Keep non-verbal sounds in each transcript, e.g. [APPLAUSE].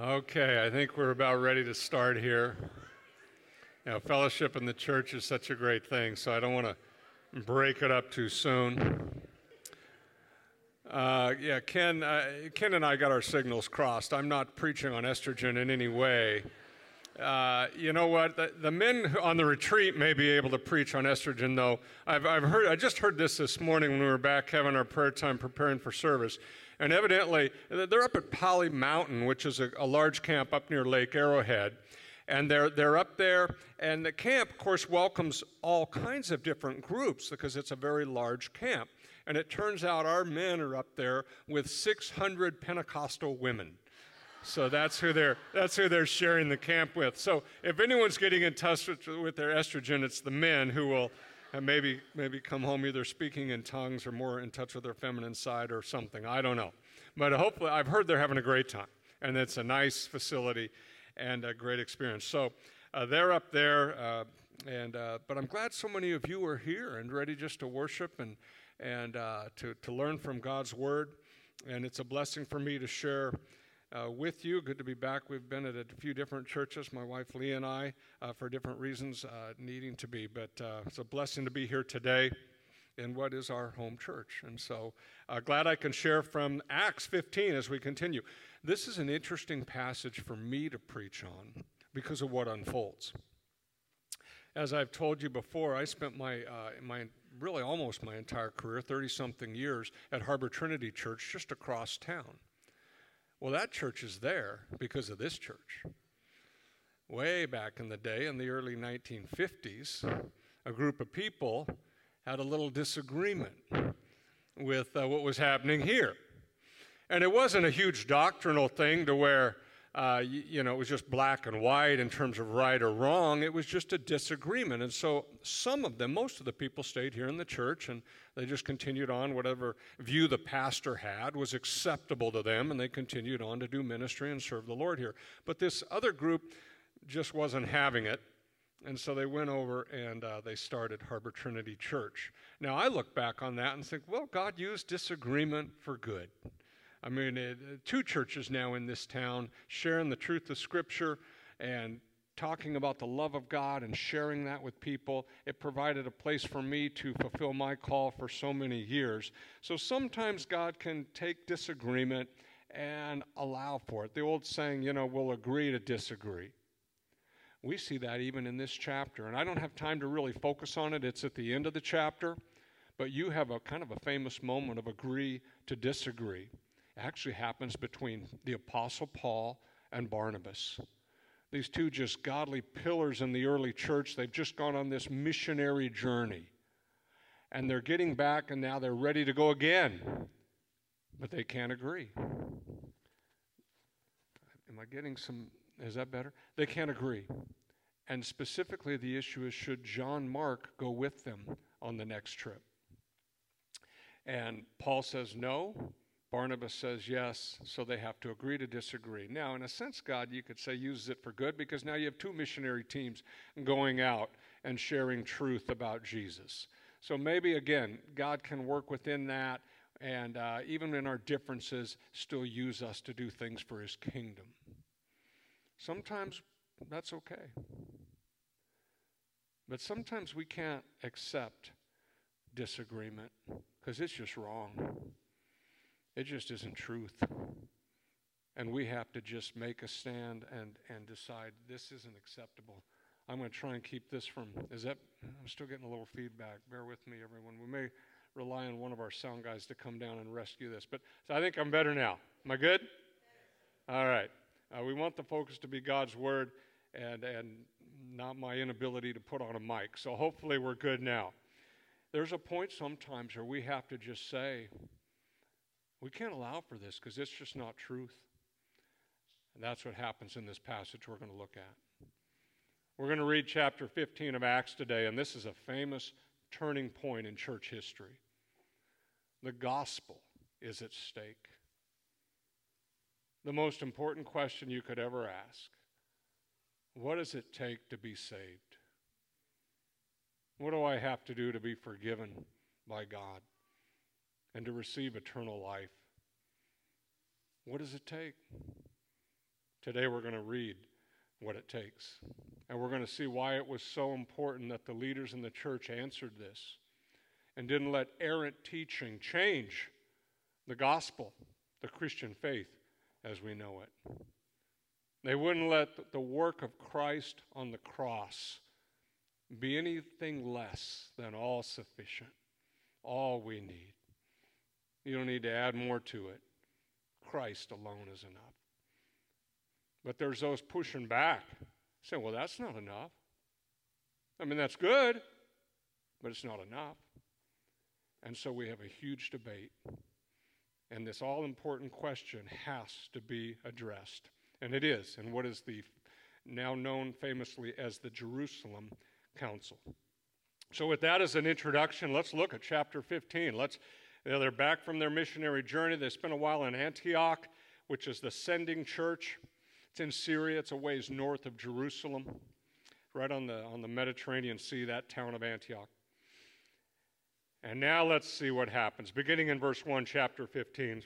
Okay, I think we're about ready to start here. You know, fellowship in the church is such a great thing, so I don't want to break it up too soon. Uh, yeah, Ken, uh, Ken and I got our signals crossed. I'm not preaching on estrogen in any way. Uh, you know what? The, the, men on the retreat may be able to preach on estrogen, though. I've, I've heard. I just heard this this morning when we were back having our prayer time, preparing for service. And evidently, they're up at Pali Mountain, which is a, a large camp up near Lake Arrowhead. And they're, they're up there, and the camp, of course, welcomes all kinds of different groups because it's a very large camp. And it turns out our men are up there with 600 Pentecostal women. So that's who they're that's who they're sharing the camp with. So if anyone's getting in touch with, with their estrogen, it's the men who will and maybe maybe come home either speaking in tongues or more in touch with their feminine side or something. I don't know, but hopefully I've heard they're having a great time, and it's a nice facility and a great experience. So uh, they're up there, uh, and uh, but I'm glad so many of you are here and ready just to worship and and uh, to to learn from God's word, and it's a blessing for me to share uh, with you. Good to be back. We've been at a few different churches, my wife Lee and I, uh, for different reasons, uh, needing to be. But uh, it's a blessing to be here today in what is our home church. And so uh, glad I can share from Acts 15 as we continue. This is an interesting passage for me to preach on because of what unfolds. As I've told you before, I spent my, my really almost my entire career, 30 something years, at Harbor Trinity Church just across town. Well, that church is there because of this church. Way back in the day, in the early 1950s, a group of people had a little disagreement with uh, what was happening here. And it wasn't a huge doctrinal thing to where uh, you, know, it was just black and white in terms of right or wrong. It was just a disagreement. And so some of them, most of the people stayed here in the church and they just continued on. Whatever view the pastor had was acceptable to them and they continued on to do ministry and serve the Lord here. But this other group just wasn't having it. And so they went over and uh, they started Harbor Trinity Church. Now I look back on that and think, well, God used disagreement for good. I mean, it, uh, two churches now in this town sharing the truth of Scripture and talking about the love of God and sharing that with people. It provided a place for me to fulfill my call for so many years. So sometimes God can take disagreement and allow for it. The old saying, you know, we'll agree to disagree. We see that even in this chapter. And I don't have time to really focus on it, it's at the end of the chapter. But you have a kind of a famous moment of agree to disagree actually happens between the Apostle Paul and Barnabas. These two just godly pillars in the early church, they've just gone on this missionary journey. And they're getting back, and now they're ready to go again. But they can't agree. Am I getting some? Is that better? They can't agree. And specifically, the issue is should John Mark go with them on the next trip? And Paul says no. Barnabas says yes, so they have to agree to disagree. Now, in a sense, God, you could say, uses it for good because now you have two missionary teams going out and sharing truth about Jesus. So maybe, again, God can work within that and uh, even in our differences, still use us to do things for his kingdom. Sometimes that's okay. But sometimes we can't accept disagreement because it's just wrong. It just isn't truth. And we have to just make a stand and, and decide this isn't acceptable. I'm going to try and keep this from. Is that? I'm still getting a little feedback. Bear with me, everyone. We may rely on one of our sound guys to come down and rescue this. But so I think I'm better now. Am I good? All right. Uh, we want the focus to be God's word and, and not my inability to put on a mic. So hopefully we're good now. There's a point sometimes where we have to just say, we can't allow for this because it's just not truth. And that's what happens in this passage we're going to look at. We're going to read chapter 15 of Acts today, and this is a famous turning point in church history. The gospel is at stake. The most important question you could ever ask what does it take to be saved? What do I have to do to be forgiven by God? And to receive eternal life. What does it take? Today we're going to read what it takes. And we're going to see why it was so important that the leaders in the church answered this and didn't let errant teaching change the gospel, the Christian faith as we know it. They wouldn't let the work of Christ on the cross be anything less than all sufficient, all we need. You don't need to add more to it. Christ alone is enough. But there's those pushing back, saying, well, that's not enough. I mean, that's good, but it's not enough. And so we have a huge debate. And this all important question has to be addressed. And it is. And what is the now known famously as the Jerusalem Council? So, with that as an introduction, let's look at chapter 15. Let's, you know, they're back from their missionary journey. They spent a while in Antioch, which is the sending church. It's in Syria, it's a ways north of Jerusalem, right on the, on the Mediterranean Sea, that town of Antioch. And now let's see what happens. Beginning in verse 1, chapter 15.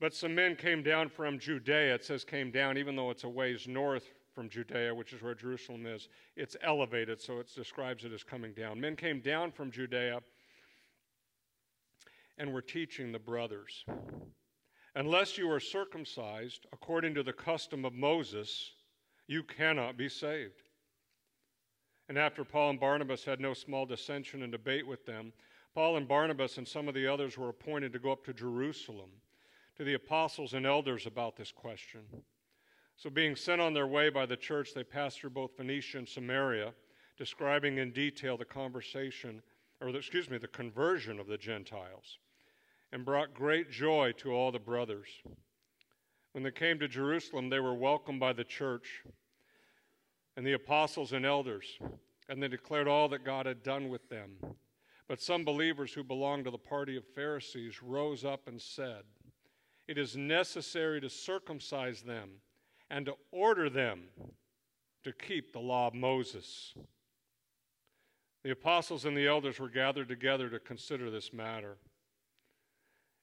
But some men came down from Judea. It says came down, even though it's a ways north from Judea, which is where Jerusalem is. It's elevated, so it describes it as coming down. Men came down from Judea and were teaching the brothers Unless you are circumcised according to the custom of Moses, you cannot be saved. And after Paul and Barnabas had no small dissension and debate with them, Paul and Barnabas and some of the others were appointed to go up to Jerusalem to the apostles and elders about this question. So, being sent on their way by the church, they passed through both Phoenicia and Samaria, describing in detail the conversation, or the, excuse me, the conversion of the Gentiles and brought great joy to all the brothers. When they came to Jerusalem, they were welcomed by the church and the apostles and elders, and they declared all that God had done with them. But some believers who belonged to the party of Pharisees rose up and said, It is necessary to circumcise them and to order them to keep the law of Moses. The apostles and the elders were gathered together to consider this matter.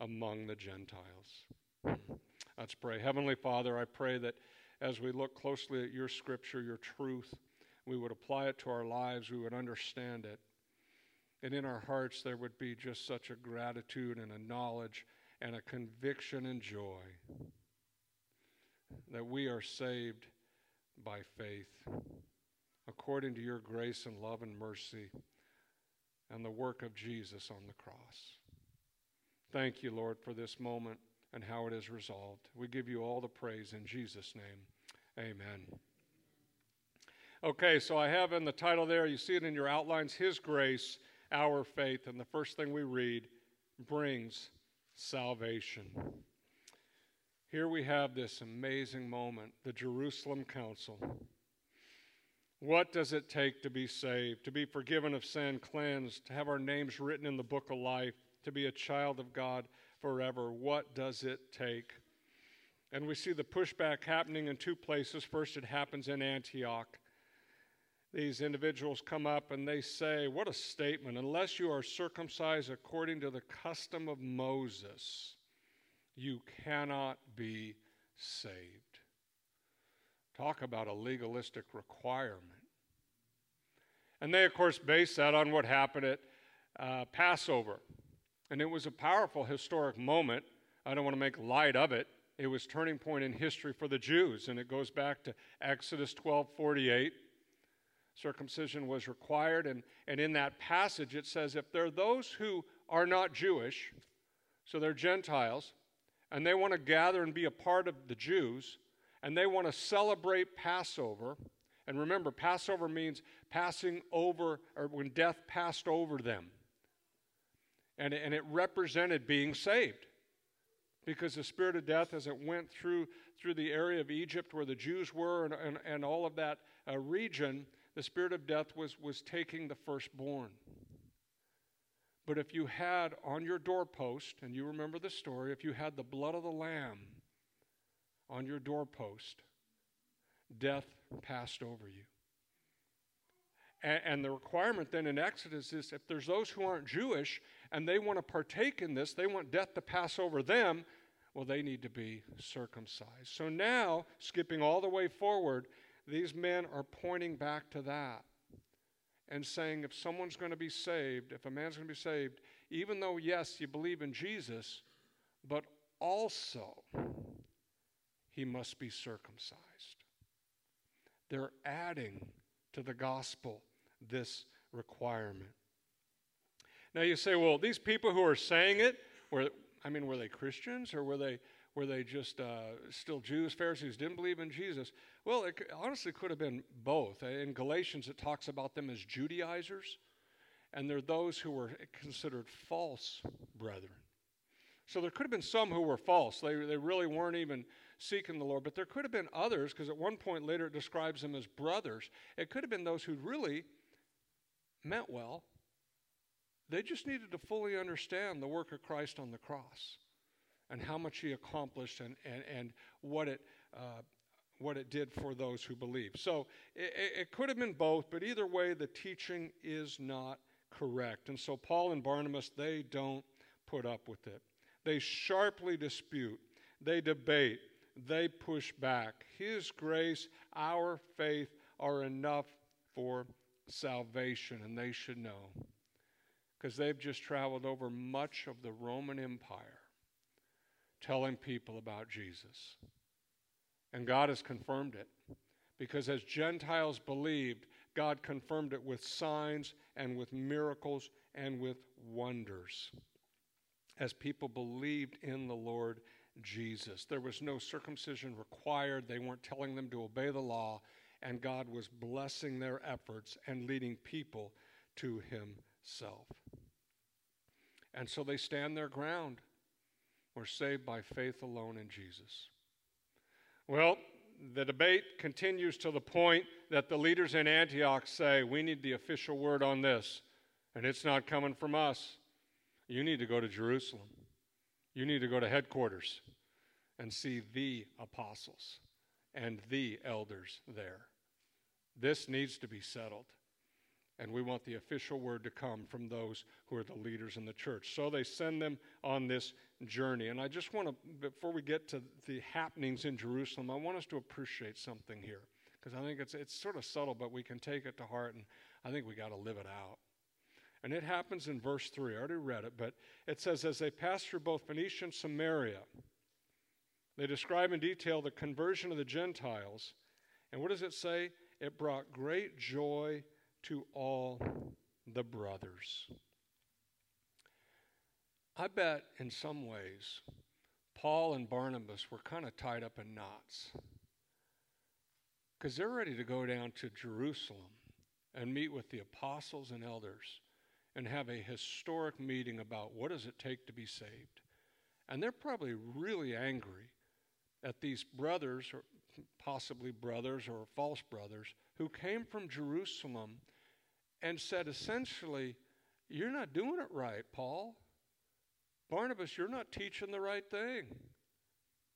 among the Gentiles. Let's pray. Heavenly Father, I pray that as we look closely at your scripture, your truth, we would apply it to our lives, we would understand it. And in our hearts, there would be just such a gratitude and a knowledge and a conviction and joy that we are saved by faith according to your grace and love and mercy and the work of Jesus on the cross. Thank you, Lord, for this moment and how it is resolved. We give you all the praise in Jesus' name. Amen. Okay, so I have in the title there, you see it in your outlines His grace, our faith. And the first thing we read brings salvation. Here we have this amazing moment the Jerusalem Council. What does it take to be saved, to be forgiven of sin, cleansed, to have our names written in the book of life? To be a child of God forever. What does it take? And we see the pushback happening in two places. First, it happens in Antioch. These individuals come up and they say, What a statement! Unless you are circumcised according to the custom of Moses, you cannot be saved. Talk about a legalistic requirement. And they, of course, base that on what happened at uh, Passover. And it was a powerful historic moment. I don't want to make light of it. It was turning point in history for the Jews, and it goes back to Exodus 12 48. Circumcision was required, and, and in that passage it says if there are those who are not Jewish, so they're Gentiles, and they want to gather and be a part of the Jews, and they want to celebrate Passover. And remember, Passover means passing over, or when death passed over them. And, and it represented being saved. Because the spirit of death, as it went through, through the area of Egypt where the Jews were and, and, and all of that uh, region, the spirit of death was, was taking the firstborn. But if you had on your doorpost, and you remember the story, if you had the blood of the Lamb on your doorpost, death passed over you. And, and, the requirement then in Exodus is if there's those who aren't Jewish and they want to partake in this, they want death to pass over them, well, they need to be circumcised. So now, skipping all the way forward, these men are pointing back to that and saying if someone's going to be saved, if a man's going to be saved, even though, yes, you believe in Jesus, but also he must be circumcised. They're adding to the gospel this requirement. Now you say, well, these people who are saying it, were, I mean, were they Christians or were they were they just uh, still Jews, Pharisees, didn't believe in Jesus? Well, it honestly could have been both. In Galatians, it talks about them as Judaizers, and they're those who were considered false brethren. So there could have been some who were false. They, they really weren't even seeking the Lord. But there could have been others, because at one point later it describes them as brothers. It could have been those who really meant well. They just needed to fully understand the work of Christ on the cross and how much he accomplished and, and, and what, it, uh, what it did for those who believe. So it, it could have been both, but either way, the teaching is not correct. And so Paul and Barnabas, they don't put up with it. They sharply dispute, they debate, they push back. His grace, our faith are enough for salvation, and they should know because they've just traveled over much of the Roman Empire telling people about Jesus. And God has confirmed it. Because as Gentiles believed, God confirmed it with signs and with miracles and with wonders. As people believed in the Lord Jesus, there was no circumcision required. They weren't telling them to obey the law, and God was blessing their efforts and leading people to Himself. And so they stand their ground. We're saved by faith alone in Jesus. Well, the debate continues to the point that the leaders in Antioch say, We need the official word on this, and it's not coming from us. You need to go to Jerusalem. You need to go to headquarters and see the apostles and the elders there. This needs to be settled. And we want the official word to come from those who are the leaders in the church. So they send them on this journey. And I just want to, before we get to the happenings in Jerusalem, I want us to appreciate something here. Because I think it's, it's sort of subtle, but we can take it to heart, and I think we got to live it out. And it happens in verse 3. I already read it, but it says, As they passed through both Phoenicia and Samaria, they describe in detail the conversion of the Gentiles. And what does it say? It brought great joy to all the brothers. I bet in some ways Paul and Barnabas were kind of tied up in knots because they're ready to go down to Jerusalem and meet with the apostles and elders and have a historic meeting about what does it take to be saved. And they're probably really angry at these brothers, or possibly brothers or false brothers, who came from Jerusalem and said essentially, You're not doing it right, Paul. Barnabas, you're not teaching the right thing.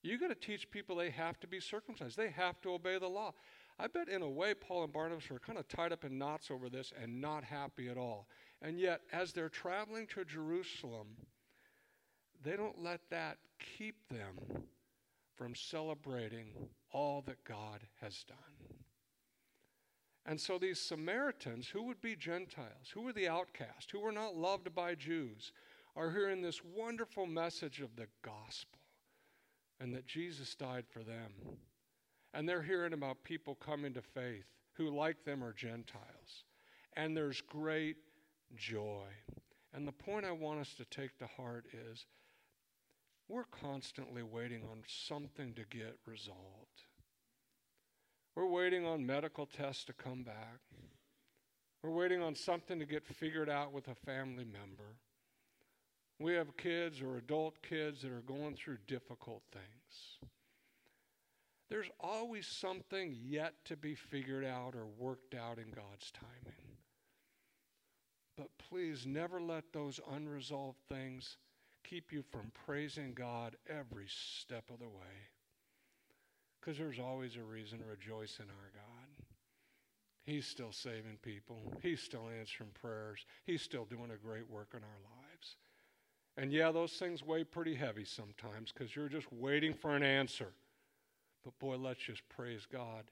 You got to teach people they have to be circumcised. They have to obey the law. I bet in a way Paul and Barnabas were kind of tied up in knots over this and not happy at all. And yet, as they're traveling to Jerusalem, they don't let that keep them from celebrating all that God has done. And so these Samaritans, who would be Gentiles, who were the outcast, who were not loved by Jews, are hearing this wonderful message of the gospel and that Jesus died for them. And they're hearing about people coming to faith who, like them, are Gentiles. And there's great joy. And the point I want us to take to heart is we're constantly waiting on something to get resolved. We're waiting on medical tests to come back. We're waiting on something to get figured out with a family member. We have kids or adult kids that are going through difficult things. There's always something yet to be figured out or worked out in God's timing. But please never let those unresolved things keep you from praising God every step of the way. Because there's always a reason to rejoice in our God. He's still saving people, He's still answering prayers, He's still doing a great work in our lives. And yeah, those things weigh pretty heavy sometimes because you're just waiting for an answer. But boy, let's just praise God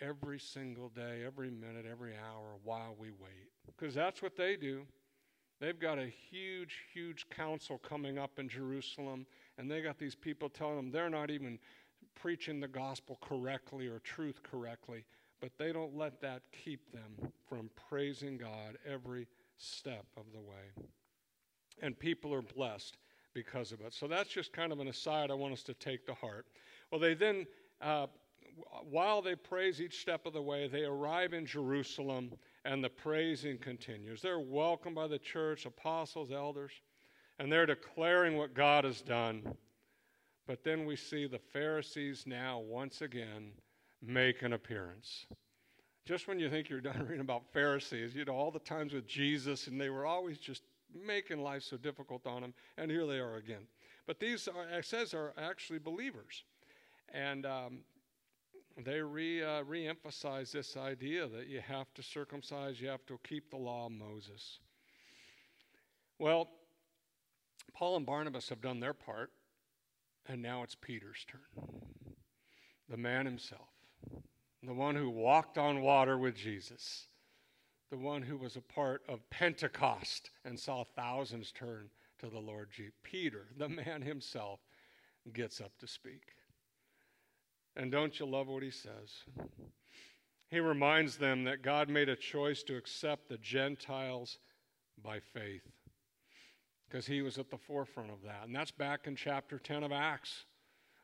every single day, every minute, every hour while we wait. Because that's what they do. They've got a huge, huge council coming up in Jerusalem, and they got these people telling them they're not even preaching the gospel correctly or truth correctly, but they don't let that keep them from praising God every step of the way. And people are blessed because of it. So that's just kind of an aside I want us to take to heart. Well, they then, uh, while they praise each step of the way, they arrive in Jerusalem and the praising continues. They're welcomed by the church, apostles, elders, and they're declaring what God has done. But then we see the Pharisees now once again make an appearance. Just when you think you're done [LAUGHS] reading about Pharisees, you know, all the times with Jesus, and they were always just making life so difficult on them, and here they are again. But these, are, it says, are actually believers. And um, they re, uh, re-emphasize this idea that you have to circumcise, you have to keep the law of Moses. Well, Paul and Barnabas have done their part, and now it's Peter's turn. The man himself, the one who walked on water with Jesus, the one who was a part of Pentecost and saw thousands turn to the Lord Jesus. Peter, the man himself, gets up to speak. And don't you love what he says? He reminds them that God made a choice to accept the Gentiles by faith because he was at the forefront of that. And that's back in chapter 10 of Acts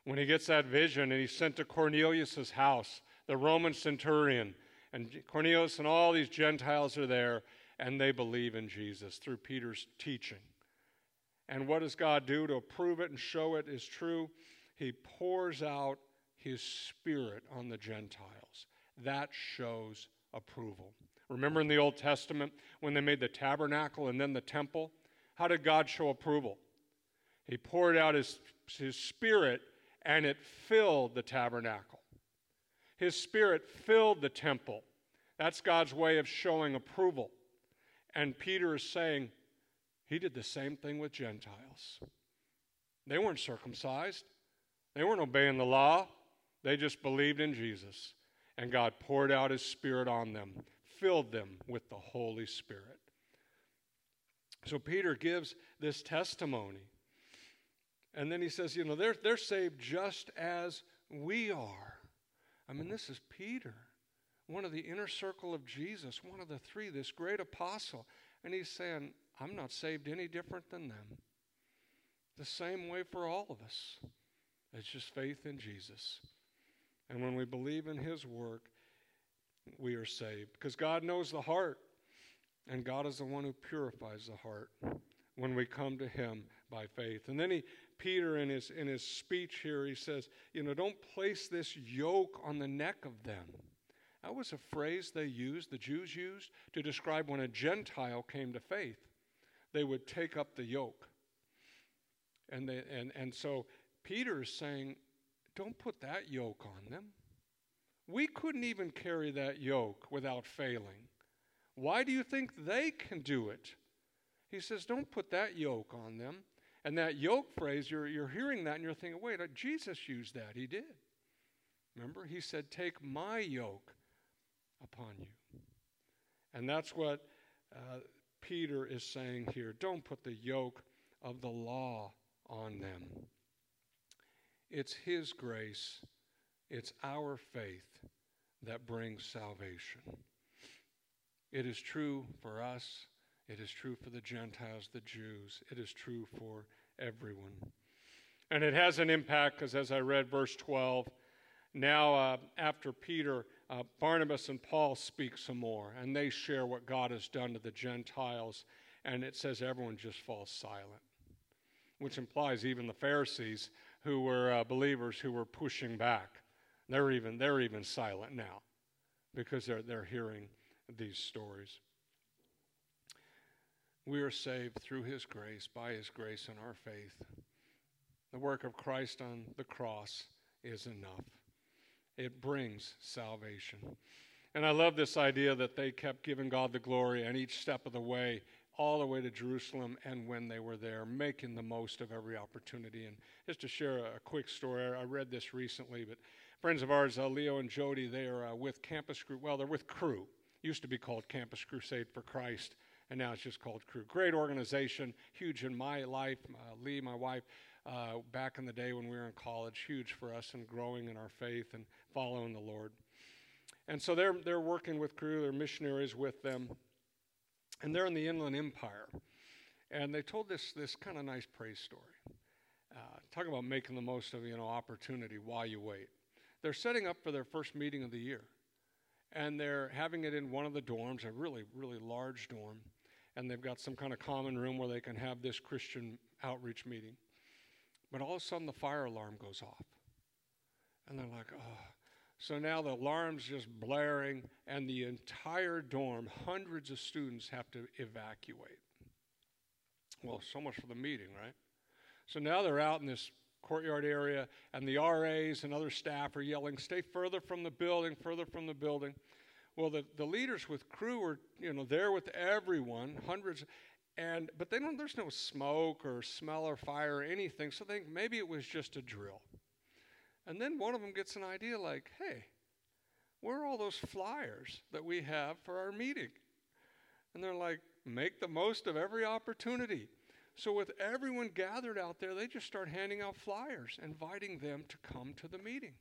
when he gets that vision and he's sent to Cornelius' house, the Roman centurion. And Cornelius and all these Gentiles are there, and they believe in Jesus through Peter's teaching. And what does God do to prove it and show it is true? He pours out his spirit on the Gentiles. That shows approval. Remember in the Old Testament when they made the tabernacle and then the temple? How did God show approval? He poured out his, his spirit and it filled the tabernacle. His spirit filled the temple. That's God's way of showing approval. And Peter is saying he did the same thing with Gentiles. They weren't circumcised, they weren't obeying the law, they just believed in Jesus, and God poured out His Spirit on them, filled them with the Holy Spirit. So Peter gives this testimony. And then he says, you know, they're, they're saved just as we are. I mean, this is Peter, one of the inner circle of Jesus, one of the three, this great apostle. And he's saying, I'm not saved any different than them. The same way for all of us. It's just faith in Jesus. And when we believe in His work, we are saved. Because God knows the heart, and God is the one who purifies the heart when we come to Him by faith. And then he, Peter, in his, in his speech here, he says, You know, don't place this yoke on the neck of them. That was a phrase they used, the Jews used, to describe when a Gentile came to faith. They would take up the yoke. And, they, and, and so Peter is saying, don't put that yoke on them. We couldn't even carry that yoke without failing. Why do you think they can do it? He says, Don't put that yoke on them. And that yoke phrase, you're, you're hearing that and you're thinking, wait, uh, Jesus used that. He did. Remember? He said, Take my yoke upon you. And that's what uh, Peter is saying here. Don't put the yoke of the law on them. It's His grace, it's our faith that brings salvation. It is true for us, it is true for the Gentiles, the Jews, it is true for everyone. And it has an impact because, as I read verse 12, now uh, after Peter, uh, Barnabas and Paul speak some more, and they share what God has done to the Gentiles, and it says everyone just falls silent, which implies even the Pharisees who were uh, believers who were pushing back, they're even, they're even silent now because they're, they're hearing these stories. We are saved through His grace, by His grace and our faith. The work of Christ on the cross is enough, it brings salvation. And I love this idea that they kept giving God the glory and each step of the way, all the way to Jerusalem and when they were there, making the most of every opportunity. And just to share a quick story, I read this recently, but friends of ours, uh, Leo and Jody, they are uh, with Campus Group. Well, they're with Cru. Used to be called Campus Crusade for Christ, and now it's just called Cru. Great organization, huge in my life. Uh, Lee, my wife, uh, back in the day when we were in college, huge for us and growing in our faith and following the Lord. And so they're, they're working with Cru. they're missionaries with them, and they're in the Inland Empire. And they told this, this kind of nice praise story. Uh, talking about making the most of you know opportunity while you wait. They're setting up for their first meeting of the year. And they're having it in one of the dorms, a really, really large dorm. And they've got some kind of common room where they can have this Christian outreach meeting. But all of a sudden, the fire alarm goes off. And they're like, oh. So now the alarm's just blaring, and the entire dorm, hundreds of students, have to evacuate. Well, so much for the meeting, right? So now they're out in this courtyard area, and the RAs and other staff are yelling, Stay further from the building, further from the building. Well, the, the leaders with Cru are, you know, there with everyone, hundreds, and but they don't, there's no smoke or smell or fire or anything, so they think maybe it was just a drill. And then one of them gets an idea like, hey, where are all those flyers that we have for our meeting? And they're like, make the most of every opportunity. So, with everyone gathered out there, they just start handing out flyers, inviting them to come to the meeting.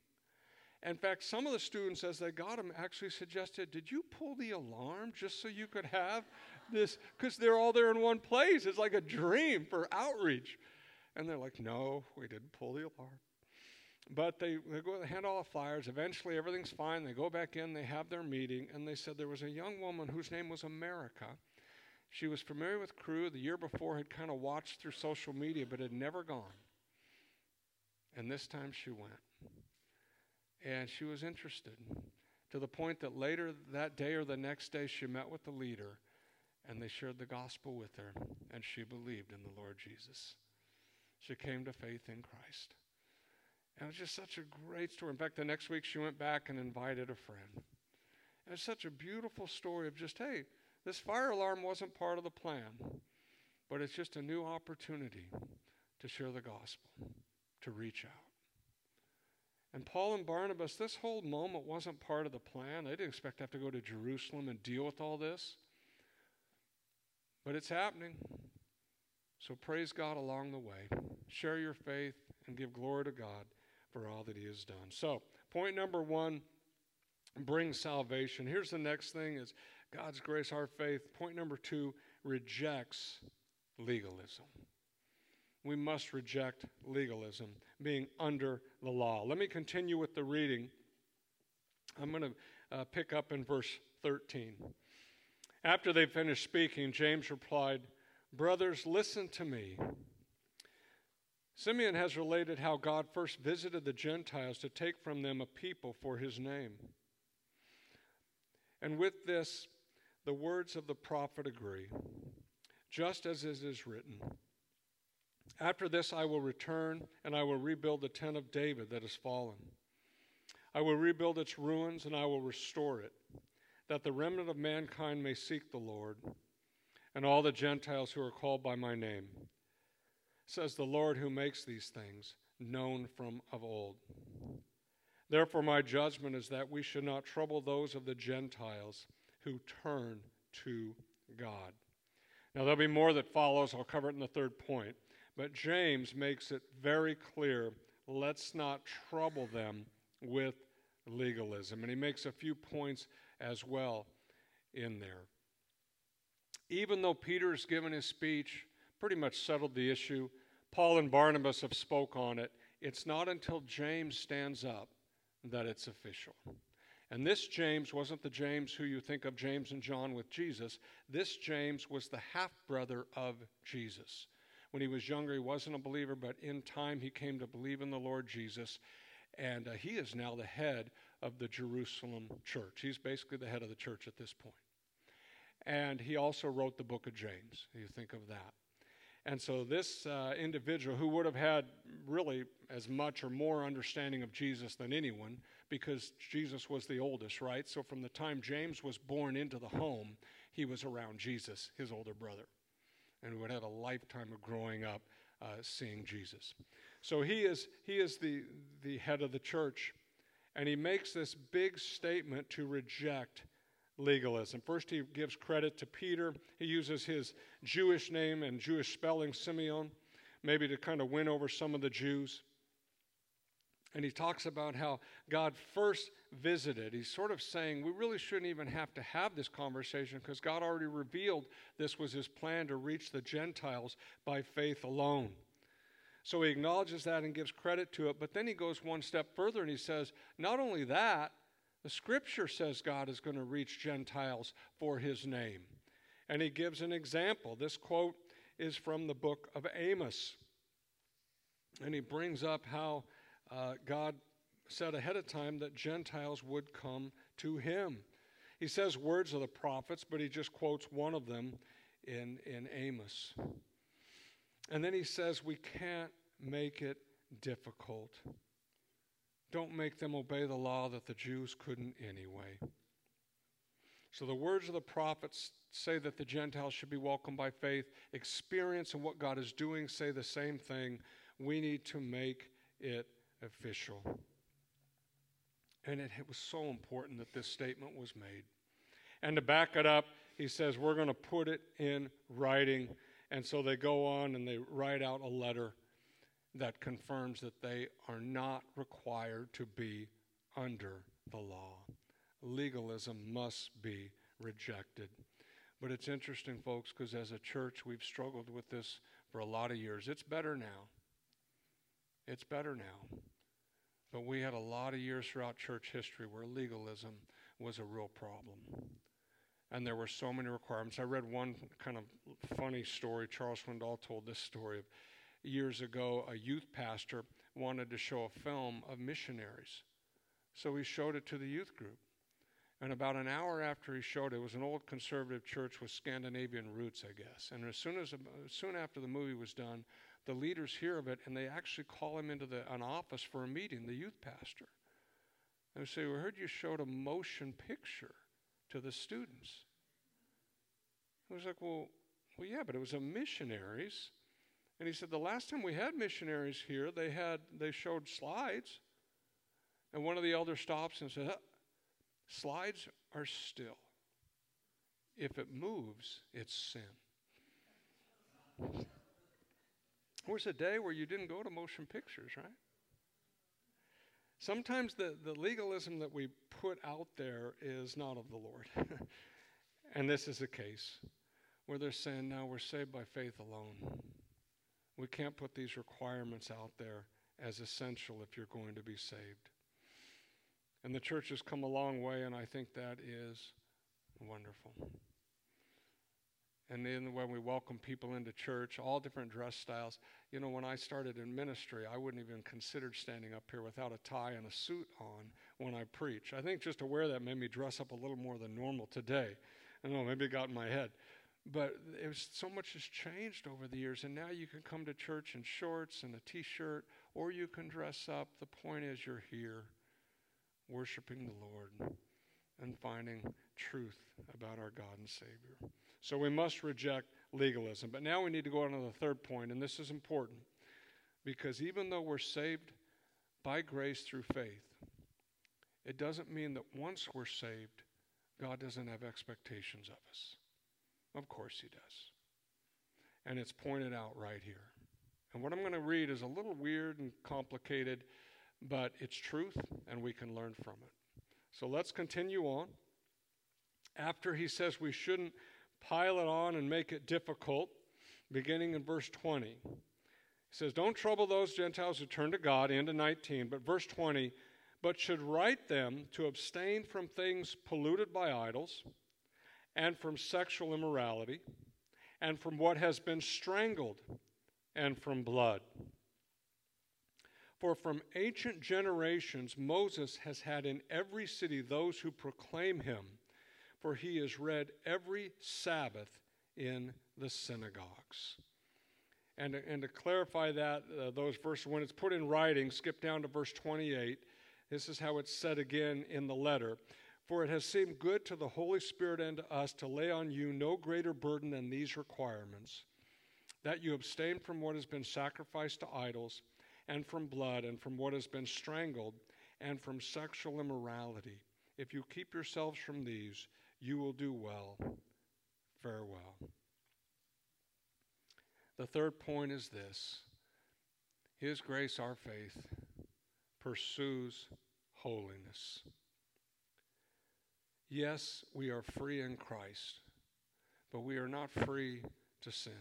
In fact, some of the students, as they got them, actually suggested, Did you pull the alarm just so you could have this? Because they're all there in one place. It's like a dream for outreach. And they're like, No, we didn't pull the alarm. But they, they go hand all the flyers. Eventually, everything's fine. They go back in, they have their meeting, and they said there was a young woman whose name was America she was familiar with Cru The year before had kind of watched through social media, but had never gone. And this time she went. And she was interested to the point that later that day or the next day she met with the leader and they shared the gospel with her and she believed in the Lord Jesus. She came to faith in Christ. And it was just such a great story. In fact, the next week she went back and invited a friend. And it's such a beautiful story of just, hey, this fire alarm wasn't part of the plan, but it's just a new opportunity to share the gospel, to reach out. And Paul and Barnabas, this whole moment wasn't part of the plan. They didn't expect to have to go to Jerusalem and deal with all this. But it's happening. So praise God along the way. Share your faith and give glory to God for all that He has done. So, point number one bring salvation. Here's the next thing is God's grace, our faith. Point number two rejects legalism. We must reject legalism, being under the law. Let me continue with the reading. I'm going to uh, pick up in verse 13. After they finished speaking, James replied, Brothers, listen to me. Simeon has related how God first visited the Gentiles to take from them a people for his name. And with this, the words of the prophet agree, just as it is written After this I will return, and I will rebuild the tent of David that has fallen. I will rebuild its ruins, and I will restore it, that the remnant of mankind may seek the Lord, and all the Gentiles who are called by my name. Says the Lord who makes these things known from of old. Therefore, my judgment is that we should not trouble those of the Gentiles who turn to God. Now, there'll be more that follows. I'll cover it in the third point. But James makes it very clear let's not trouble them with legalism. And he makes a few points as well in there. Even though Peter's given his speech, pretty much settled the issue, Paul and Barnabas have spoke on it. It's not until James stands up that it's official. And this James wasn't the James who you think of James and John with Jesus. This James was the half brother of Jesus. When he was younger, he wasn't a believer, but in time he came to believe in the Lord Jesus. And uh, he is now the head of the Jerusalem church. He's basically the head of the church at this point. And he also wrote the book of James. You think of that. And so, this uh, individual who would have had really as much or more understanding of Jesus than anyone, because Jesus was the oldest, right? So, from the time James was born into the home, he was around Jesus, his older brother, and would have a lifetime of growing up uh, seeing Jesus. So, he is, he is the, the head of the church, and he makes this big statement to reject legalism. First, he gives credit to Peter. He uses his Jewish name and Jewish spelling, Simeon, maybe to kind of win over some of the Jews. And he talks about how God first visited. He's sort of saying we really shouldn't even have to have this conversation because God already revealed this was his plan to reach the Gentiles by faith alone. So he acknowledges that and gives credit to it, but then he goes one step further and he says, not only that, the scripture says God is going to reach Gentiles for his name. And he gives an example. This quote is from the book of Amos. And he brings up how uh, God said ahead of time that Gentiles would come to him. He says words of the prophets, but he just quotes one of them in, in Amos. And then he says, We can't make it difficult. Don't make them obey the law that the Jews couldn't anyway. So the words of the prophets say that the Gentiles should be welcomed by faith. Experience and what God is doing say the same thing. We need to make it official. And it, it was so important that this statement was made. And to back it up, he says, We're going to put it in writing. And so they go on and they write out a letter that confirms that they are not required to be under the law. Legalism must be rejected. But it's interesting, folks, because as a church, we've struggled with this for a lot of years. It's better now. It's better now. But we had a lot of years throughout church history where legalism was a real problem. And there were so many requirements. I read one kind of funny story. Charles Swindoll told this story of years ago, a youth pastor wanted to show a film of missionaries. So he showed it to the youth group. And about an hour after he showed it, it was an old conservative church with Scandinavian roots, I guess. And as soon as uh, soon after the movie was done, the leaders hear of it and they actually call him into the, an office for a meeting, the youth pastor. And they say, We heard you showed a motion picture to the students. I was like, Well, well, yeah, but it was a missionaries and he said, the last time we had missionaries here, they had they showed slides. And one of the elders stops and says, uh, Slides are still. If it moves, it's sin. There was a day where you didn't go to motion pictures, right? Sometimes the, the legalism that we put out there is not of the Lord. [LAUGHS] and this is the case where they're saying, now we're saved by faith alone. We can't put these requirements out there as essential if you're going to be saved. And the church has come a long way, and I think that is wonderful. And then when we welcome people into church, all different dress styles. You know, when I started in ministry, I wouldn't even considered standing up here without a tie and a suit on when I preach. I think just to wear that made me dress up a little more than normal today. I don't know, maybe it got in my head. But it was, so much has changed over the years, and now you can come to church in shorts and a t shirt, or you can dress up. The point is, you're here worshiping the Lord and finding truth about our God and Savior. So we must reject legalism. But now we need to go on to the third point, and this is important because even though we're saved by grace through faith, it doesn't mean that once we're saved, God doesn't have expectations of us. Of course he does. And it's pointed out right here. And what I'm going to read is a little weird and complicated, but it's truth, and we can learn from it. So let's continue on. After he says we shouldn't pile it on and make it difficult, beginning in verse 20, he says, Don't trouble those Gentiles who turn to God, into 19, but verse 20, but should write them to abstain from things polluted by idols, and from sexual immorality, and from what has been strangled, and from blood. For from ancient generations Moses has had in every city those who proclaim him, for he is read every Sabbath in the synagogues. And, and to clarify that, uh, those verses, when it's put in writing, skip down to verse 28. This is how it's said again in the letter. For it has seemed good to the Holy Spirit and to us to lay on you no greater burden than these requirements that you abstain from what has been sacrificed to idols, and from blood, and from what has been strangled, and from sexual immorality. If you keep yourselves from these, you will do well. Farewell. The third point is this His grace, our faith, pursues holiness. Yes, we are free in Christ, but we are not free to sin.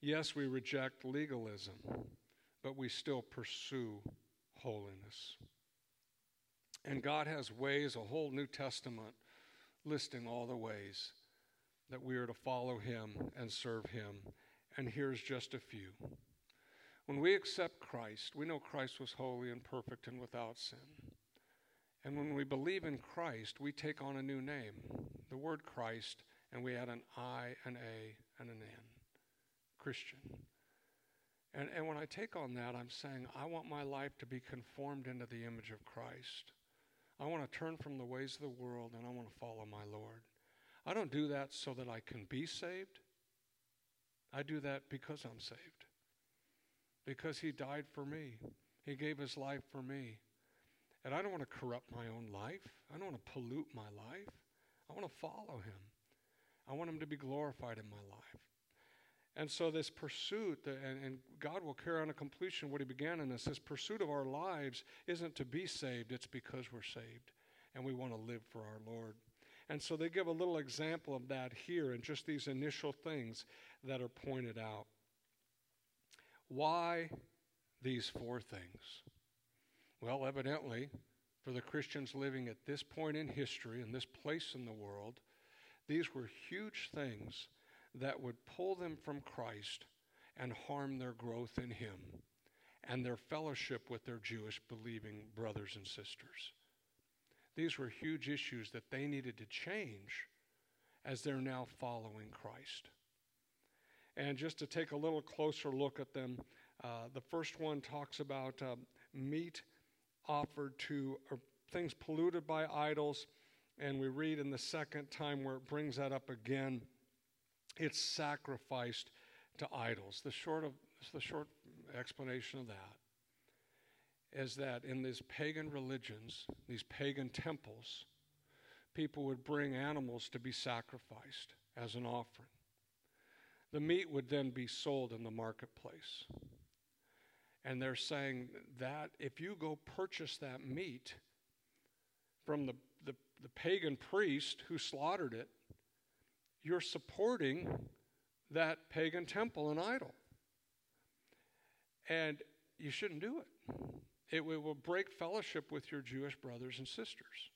Yes, we reject legalism, but we still pursue holiness. And God has ways, a whole New Testament listing all the ways that we are to follow Him and serve Him. And here's just a few. When we accept Christ, we know Christ was holy and perfect and without sin. And when we believe in Christ, we take on a new name, the word Christ, and we add an I, an A, and an N. Christian. And, and when I take on that, I'm saying, I want my life to be conformed into the image of Christ. I want to turn from the ways of the world and I want to follow my Lord. I don't do that so that I can be saved. I do that because I'm saved. Because He died for me, He gave His life for me. And I don't want to corrupt my own life, I don't want to pollute my life. I want to follow Him. I want Him to be glorified in my life. And so, this pursuit, and, and, God will carry on a completion what He began in us, this pursuit of our lives isn't to be saved, it's because we're saved. And we want to live for our Lord. And so, they give a little example of that here and just these initial things that are pointed out. Why these four things? Well, evidently, for the Christians living at this point in history, in this place in the world, these were huge things that would pull them from Christ and harm their growth in Him and their fellowship with their Jewish believing brothers and sisters. These were huge issues that they needed to change as they're now following Christ. And just to take a little closer look at them, uh, the first one talks about uh, meat offered to things polluted by idols. And we read in the second time where it brings that up again it's sacrificed to idols. The short, of, the short explanation of that is that in these pagan religions, these pagan temples, people would bring animals to be sacrificed as an offering. The meat would then be sold in the marketplace. And they're saying that if you go purchase that meat from the, the, the pagan priest who slaughtered it, you're supporting that pagan temple and idol. And you shouldn't do it. It will break fellowship with your Jewish brothers and sisters.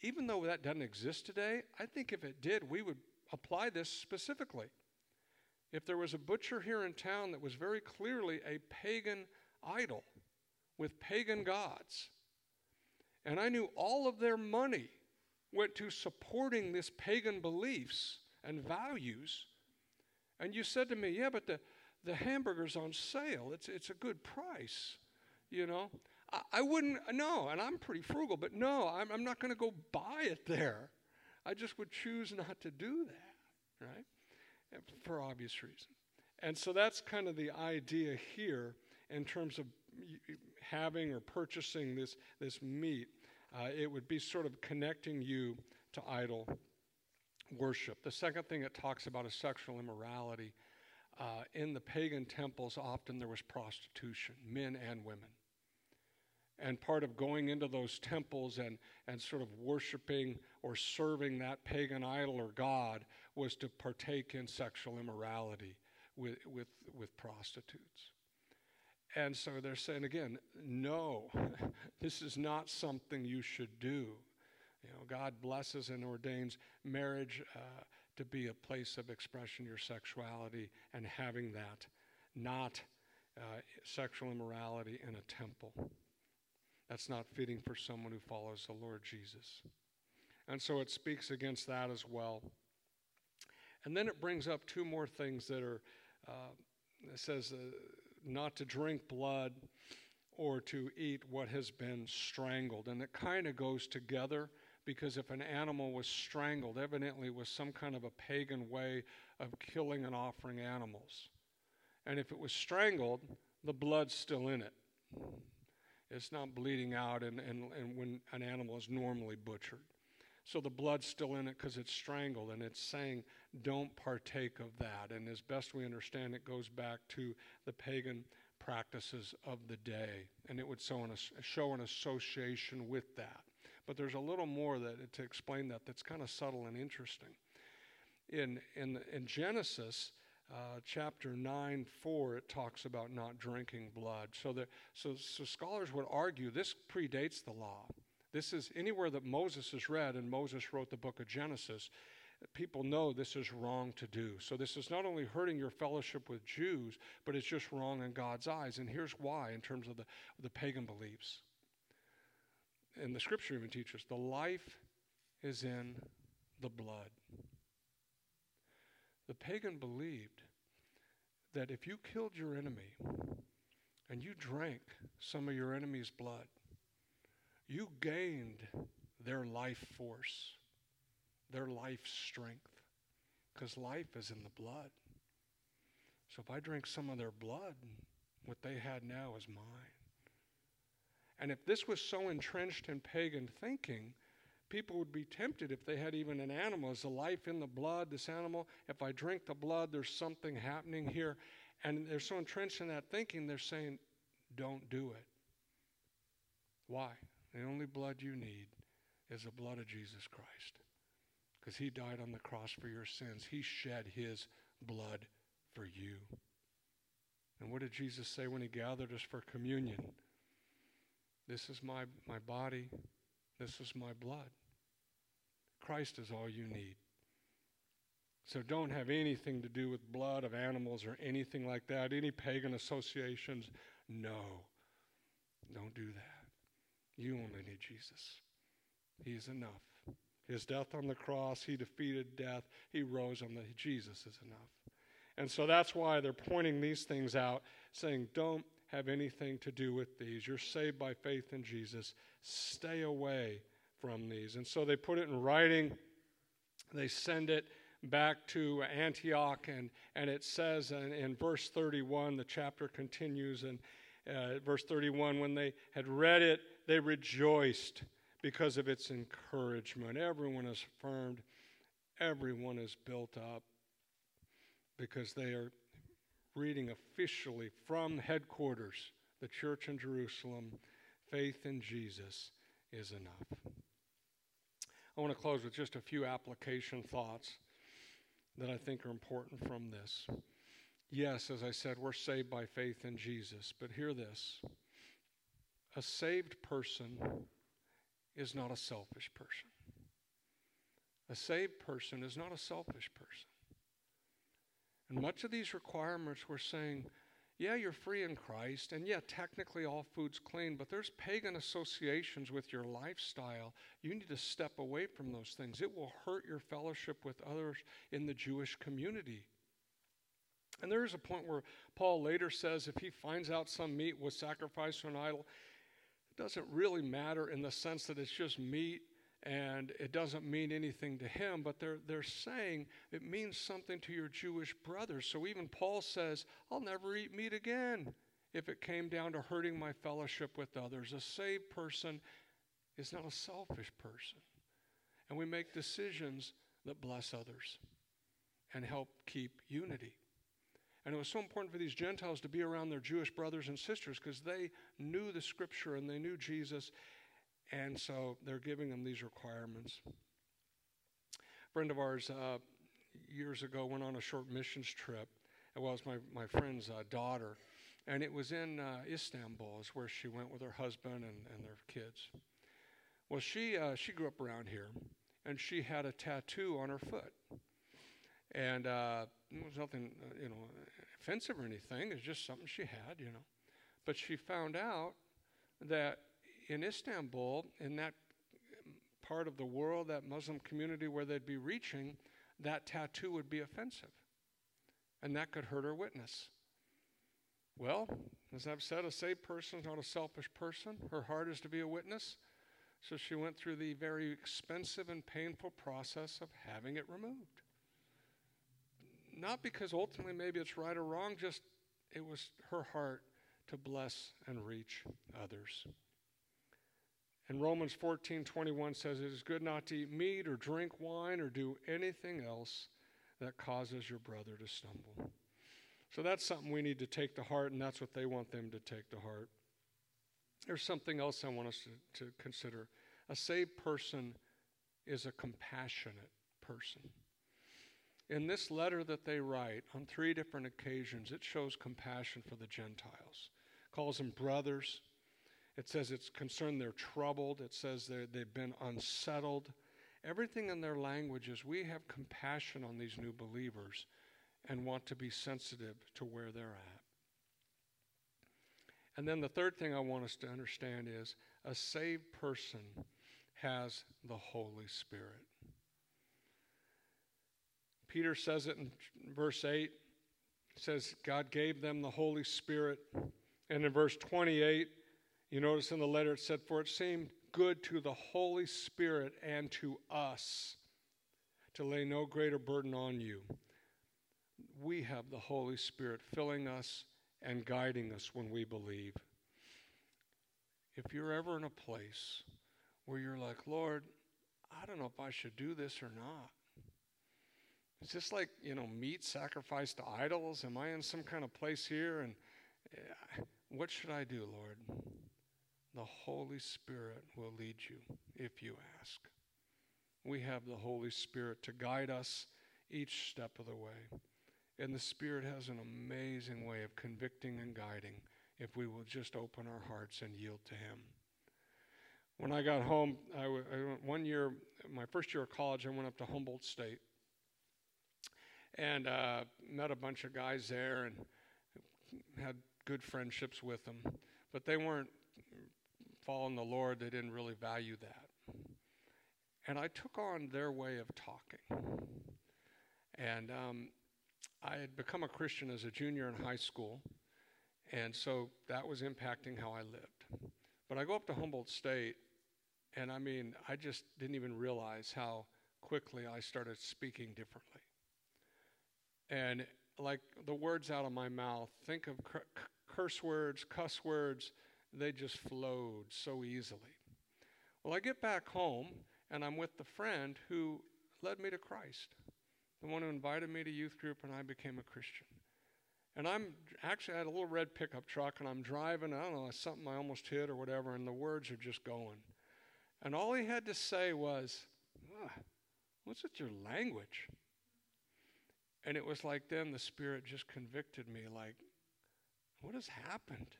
Even though that doesn't exist today, I think if it did, we would apply this specifically. If there was a butcher here in town that was very clearly a pagan idol with pagan gods, and I knew all of their money went to supporting this pagan beliefs and values. And you said to me, yeah, but the, the hamburger's on sale. It's, it's a good price, you know. I, I wouldn't, no, and I'm pretty frugal, but no, I'm, I'm not going to go buy it there. I just would choose not to do that, right? For obvious reasons. And so that's kind of the idea here in terms of having or purchasing this, this meat uh, it would be sort of connecting you to idol worship. The second thing it talks about is sexual immorality. uh, in the pagan temples, often there was prostitution, men and women. And part of going into those temples and, and sort of worshiping or serving that pagan idol or god was to partake in sexual immorality with, with, with prostitutes. And so they're saying again, no, [LAUGHS] this is not something you should do. You know, God blesses and ordains marriage uh, to be a place of expression your sexuality and having that, not uh, sexual immorality in a temple. That's not fitting for someone who follows the Lord Jesus. And so it speaks against that as well. And then it brings up two more things that are, uh, it says, uh, not to drink blood or to eat what has been strangled. And it kind of goes together because if an animal was strangled, evidently it was some kind of a pagan way of killing and offering animals. And if it was strangled, the blood's still in it. It's not bleeding out and, and, and when an animal is normally butchered. So the blood's still in it because it's strangled, and it's saying, don't partake of that. And as best we understand, it goes back to the pagan practices of the day, and it would show an, show an association with that. But there's a little more that, to explain that that's kind of subtle and interesting. In, in, in Genesis, uh, chapter 9 4 it talks about not drinking blood so, that, so, so scholars would argue this predates the law this is anywhere that Moses is read, and Moses wrote the book of Genesis, people know this is wrong to do. So this is not only hurting your fellowship with Jews, but it's just wrong in God's eyes. And here's why in terms of the, the pagan beliefs. And the scripture even teaches the life is in the blood. The pagan believed that if you killed your enemy and you drank some of your enemy's blood, you gained their life force, their life strength, because life is in the blood. So if I drink some of their blood, what they had now is mine. And if this was so entrenched in pagan thinking, people would be tempted if they had even an animal. Is the life in the blood, this animal? If I drink the blood, there's something happening here. And they're so entrenched in that thinking, they're saying, don't do it. Why? The only blood you need is the blood of Jesus Christ. Because he died on the cross for your sins. He shed his blood for you. And what did Jesus say when he gathered us for communion? This is my, my body. This is my blood. Christ is all you need. So don't have anything to do with blood of animals or anything like that. Any pagan associations, no. Don't do that. You only need Jesus. He is enough. His death on the cross, he defeated death. He rose on the Jesus is enough. And so that's why they're pointing these things out, saying, don't have anything to do with these. You're saved by faith in Jesus. Stay away from these. And so they put it in writing. They send it back to Antioch, and, and it says in, in verse 31, the chapter continues, and uh, verse 31, when they had read it, they rejoiced because of its encouragement. Everyone is affirmed, everyone is built up because they are reading officially from headquarters, the church in Jerusalem, faith in Jesus is enough. I want to close with just a few application thoughts that I think are important from this. Yes, as I said, we're saved by faith in Jesus, but hear this a saved person is not a selfish person. A saved person is not a selfish person. And much of these requirements we're saying, yeah, you're free in Christ, and yeah, technically all food's clean, but there's pagan associations with your lifestyle. You need to step away from those things. It will hurt your fellowship with others in the Jewish community. And there is a point where Paul later says if he finds out some meat was sacrificed to an idol, it doesn't really matter in the sense that it's just meat and it doesn't mean anything to him, but they're, they're saying it means something to your Jewish brothers. So even Paul says, I'll never eat meat again if it came down to hurting my fellowship with others. A saved person is not a selfish person. And we make decisions that bless others and help keep unity. And it was so important for these Gentiles to be around their Jewish brothers and sisters because they knew the scripture and they knew Jesus. And so they're giving them these requirements. A friend of ours uh, years ago went on a short missions trip. It was my, my friend's uh, daughter. And it was in uh, Istanbul, is where she went with her husband and, and their kids. Well, she, uh, she grew up around here, and she had a tattoo on her foot. And uh, it was nothing, uh, you know, offensive or anything. It's just something she had, you know. But she found out that in Istanbul, in that part of the world, that Muslim community where they'd be reaching, that tattoo would be offensive. And that could hurt her witness. Well, as I've said, a saved person is not a selfish person. Her heart is to be a witness. So she went through the very expensive and painful process of having it removed. Not because ultimately maybe it's right or wrong, just it was her heart to bless and reach others. And Romans 14:21 says it is good not to eat meat or drink wine or do anything else that causes your brother to stumble. So that's something we need to take to heart, and that's what they want them to take to heart. There's something else I want us to, to consider. A saved person is a compassionate person. In this letter that they write on three different occasions, it shows compassion for the Gentiles. Calls them brothers. It says it's concerned they're troubled. It says they've been unsettled. Everything in their language is we have compassion on these new believers and want to be sensitive to where they're at. And then the third thing I want us to understand is a saved person has the Holy Spirit. Peter says it in verse 8. He says, God gave them the Holy Spirit. And in verse 28, you notice in the letter it said, For it seemed good to the Holy Spirit and to us to lay no greater burden on you. We have the Holy Spirit filling us and guiding us when we believe. If you're ever in a place where you're like, Lord, I don't know if I should do this or not. It's just like, you know, meat sacrificed to idols. Am I in some kind of place here? And uh, what should I do, Lord? The Holy Spirit will lead you if you ask. We have the Holy Spirit to guide us each step of the way. And the Spirit has an amazing way of convicting and guiding if we will just open our hearts and yield to Him. When I got home, I, w- I one year, my first year of college, I went up to Humboldt State and uh, met a bunch of guys there and had good friendships with them. But they weren't following the Lord, they didn't really value that. And I took on their way of talking. And um, I had become a Christian as a junior in high school, and so that was impacting how I lived. But I go up to Humboldt State, and I mean, I just didn't even realize how quickly I started speaking differently. And like the words out of my mouth, think of curse words, cuss words, they just flowed so easily. Well, I get back home, and I'm with the friend who led me to Christ the one who invited me to youth group, and I became a Christian. And I'm actually I had a little red pickup truck, and I'm driving. I don't know something I almost hit or whatever, and the words are just going. And all he had to say was, "What's with your language?" And it was like then the Spirit just convicted me, like, "What has happened?"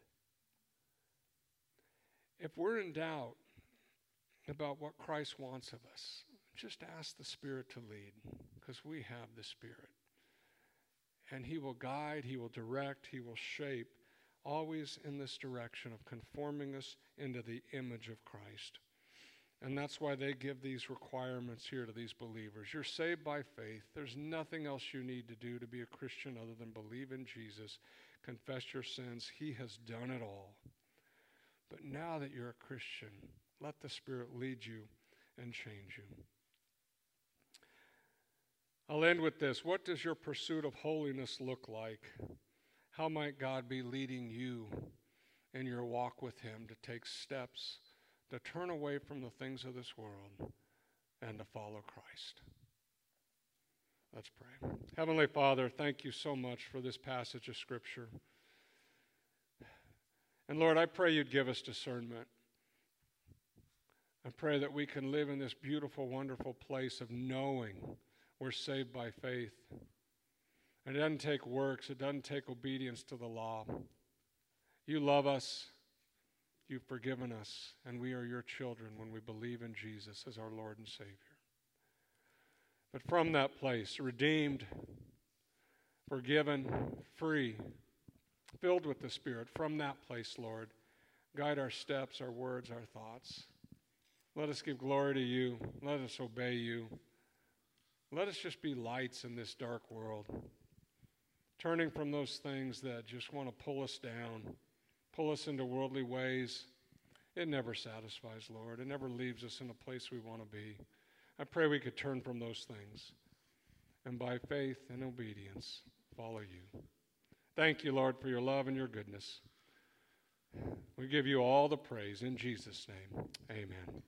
If we're in doubt about what Christ wants of us, just ask the Spirit to lead because we have the Spirit. And He will guide, He will direct, He will shape, always in this direction of conforming us into the image of Christ. And that's why they give these requirements here to these believers. You're saved by faith. There's nothing else you need to do to be a Christian other than believe in Jesus, confess your sins. He has done it all. But now that you're a Christian, let the Spirit lead you and change you. I'll end with this. What does your pursuit of holiness look like? How might God be leading you in your walk with Him to take steps to turn away from the things of this world and to follow Christ? Let's pray. Heavenly Father, thank you so much for this passage of Scripture. And Lord, I pray you'd give us discernment. I pray that we can live in this beautiful, wonderful place of knowing we're saved by faith. And it doesn't take works, it doesn't take obedience to the law. You love us, you've forgiven us, and we are your children when we believe in Jesus as our Lord and Savior. But from that place, redeemed, forgiven, free, filled with the Spirit, from that place, Lord, guide our steps, our words, our thoughts. Let us give glory to you. Let us obey you. Let us just be lights in this dark world, turning from those things that just want to pull us down, pull us into worldly ways. It never satisfies, Lord. It never leaves us in a place we want to be. I pray we could turn from those things and by faith and obedience follow you. Thank you, Lord, for your love and your goodness. We give you all the praise in Jesus' name. Amen.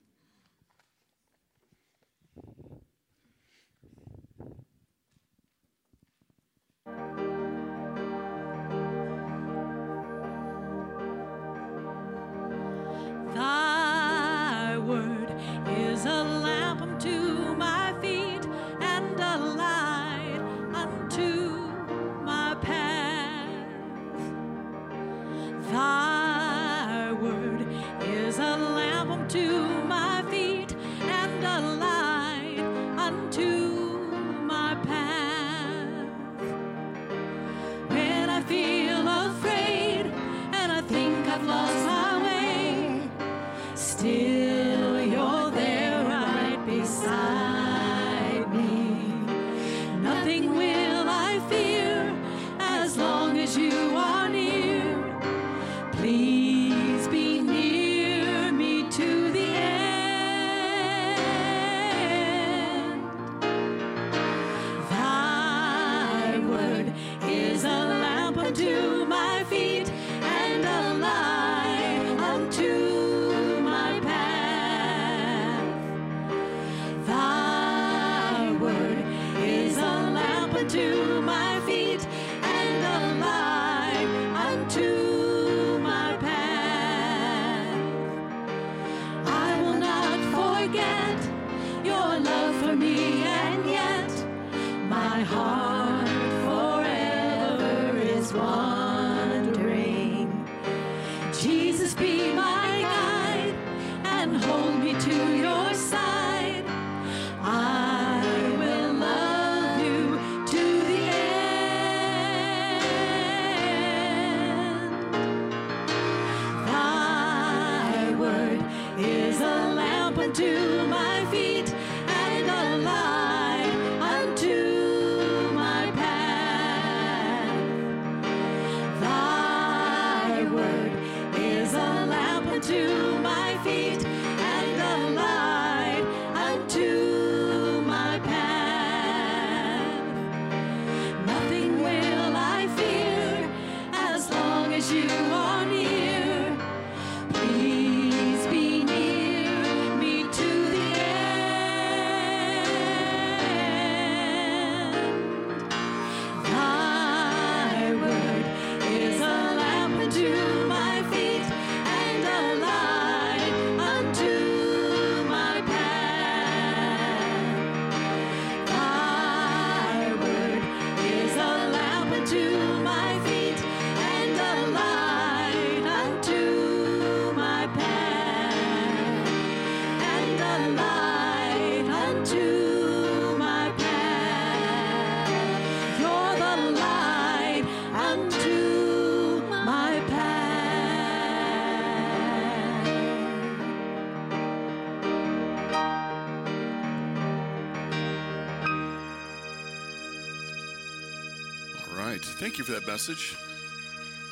For that message.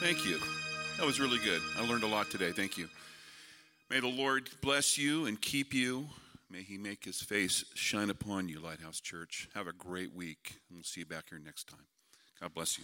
Thank you. That was really good. I learned a lot today. Thank you. May the Lord bless you and keep you. May he make his face shine upon you, Lighthouse Church. Have a great week. And we'll see you back here next time. God bless you.